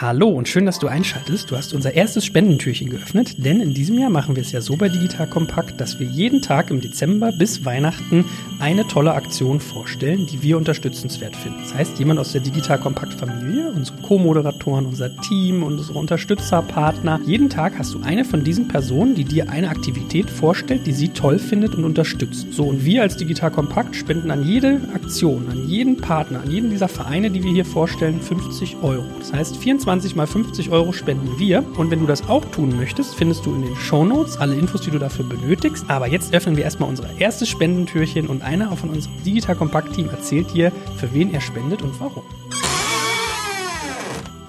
Hallo und schön, dass du einschaltest. Du hast unser erstes Spendentürchen geöffnet, denn in diesem Jahr machen wir es ja so bei Digital Kompakt, dass wir jeden Tag im Dezember bis Weihnachten eine tolle Aktion vorstellen, die wir unterstützenswert finden. Das heißt, jemand aus der Digital Kompakt Familie, unsere Co-Moderatoren, unser Team, unsere Unterstützer, Partner, jeden Tag hast du eine von diesen Personen, die dir eine Aktivität vorstellt, die sie toll findet und unterstützt. So und wir als Digital Kompakt spenden an jede Aktion, an jeden Partner, an jeden dieser Vereine, die wir hier vorstellen, 50 Euro. Das heißt, 24 20 mal 50 Euro spenden wir. Und wenn du das auch tun möchtest, findest du in den Show Notes alle Infos, die du dafür benötigst. Aber jetzt öffnen wir erstmal unser erstes Spendentürchen und einer von unserem Digital Kompakt Team erzählt dir, für wen er spendet und warum.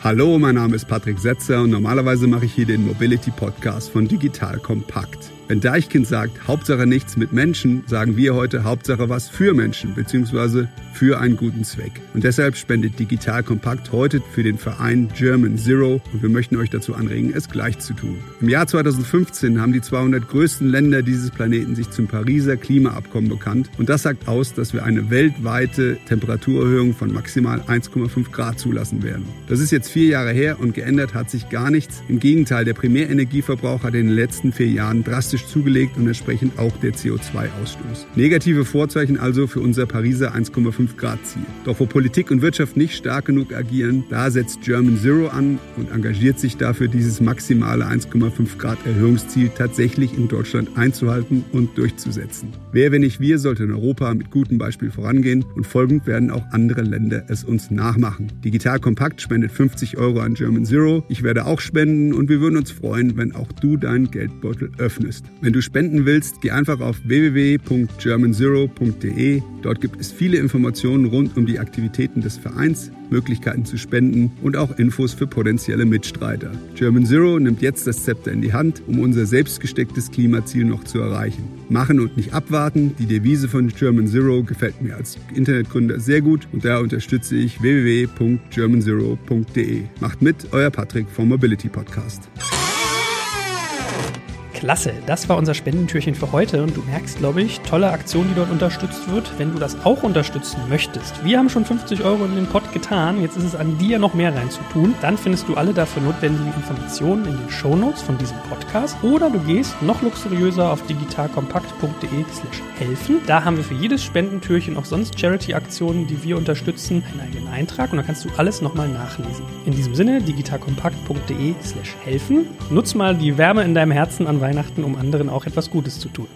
Hallo, mein Name ist Patrick Setzer und normalerweise mache ich hier den Mobility Podcast von Digital Kompakt. Wenn Deichkind sagt, Hauptsache nichts mit Menschen, sagen wir heute Hauptsache was für Menschen bzw. für einen guten Zweck. Und deshalb spendet Digital Kompakt heute für den Verein German Zero und wir möchten euch dazu anregen, es gleich zu tun. Im Jahr 2015 haben die 200 größten Länder dieses Planeten sich zum Pariser Klimaabkommen bekannt und das sagt aus, dass wir eine weltweite Temperaturerhöhung von maximal 1,5 Grad zulassen werden. Das ist jetzt vier Jahre her und geändert hat sich gar nichts. Im Gegenteil, der Primärenergieverbrauch hat in den letzten vier Jahren drastisch zugelegt und entsprechend auch der CO2-Ausstoß. Negative Vorzeichen also für unser Pariser 1,5 Grad Ziel. Doch wo Politik und Wirtschaft nicht stark genug agieren, da setzt German Zero an und engagiert sich dafür, dieses maximale 1,5 Grad Erhöhungsziel tatsächlich in Deutschland einzuhalten und durchzusetzen. Wer, wenn nicht wir, sollte in Europa mit gutem Beispiel vorangehen und folgend werden auch andere Länder es uns nachmachen. Digital Kompakt spendet 50 Euro an German Zero. Ich werde auch spenden und wir würden uns freuen, wenn auch du deinen Geldbeutel öffnest. Wenn du spenden willst, geh einfach auf www.germanzero.de. Dort gibt es viele Informationen rund um die Aktivitäten des Vereins, Möglichkeiten zu spenden und auch Infos für potenzielle Mitstreiter. German Zero nimmt jetzt das Zepter in die Hand, um unser selbstgestecktes Klimaziel noch zu erreichen. Machen und nicht abwarten. Die Devise von German Zero gefällt mir als Internetgründer sehr gut und da unterstütze ich www.germanzero.de. Macht mit, euer Patrick vom Mobility Podcast. Klasse, das war unser Spendentürchen für heute und du merkst, glaube ich, tolle Aktion, die dort unterstützt wird. Wenn du das auch unterstützen möchtest, wir haben schon 50 Euro in den Pot getan, jetzt ist es an dir noch mehr reinzutun, dann findest du alle dafür notwendigen Informationen in den Shownotes von diesem Podcast oder du gehst noch luxuriöser auf digitalkompakt.de slash helfen. Da haben wir für jedes Spendentürchen auch sonst Charity-Aktionen, die wir unterstützen, einen eigenen Eintrag und da kannst du alles nochmal nachlesen. In diesem Sinne, digitalkompakt.de slash helfen. Nutz mal die Wärme in deinem Herzen an Weihnachten Weihnachten, um anderen auch etwas Gutes zu tun.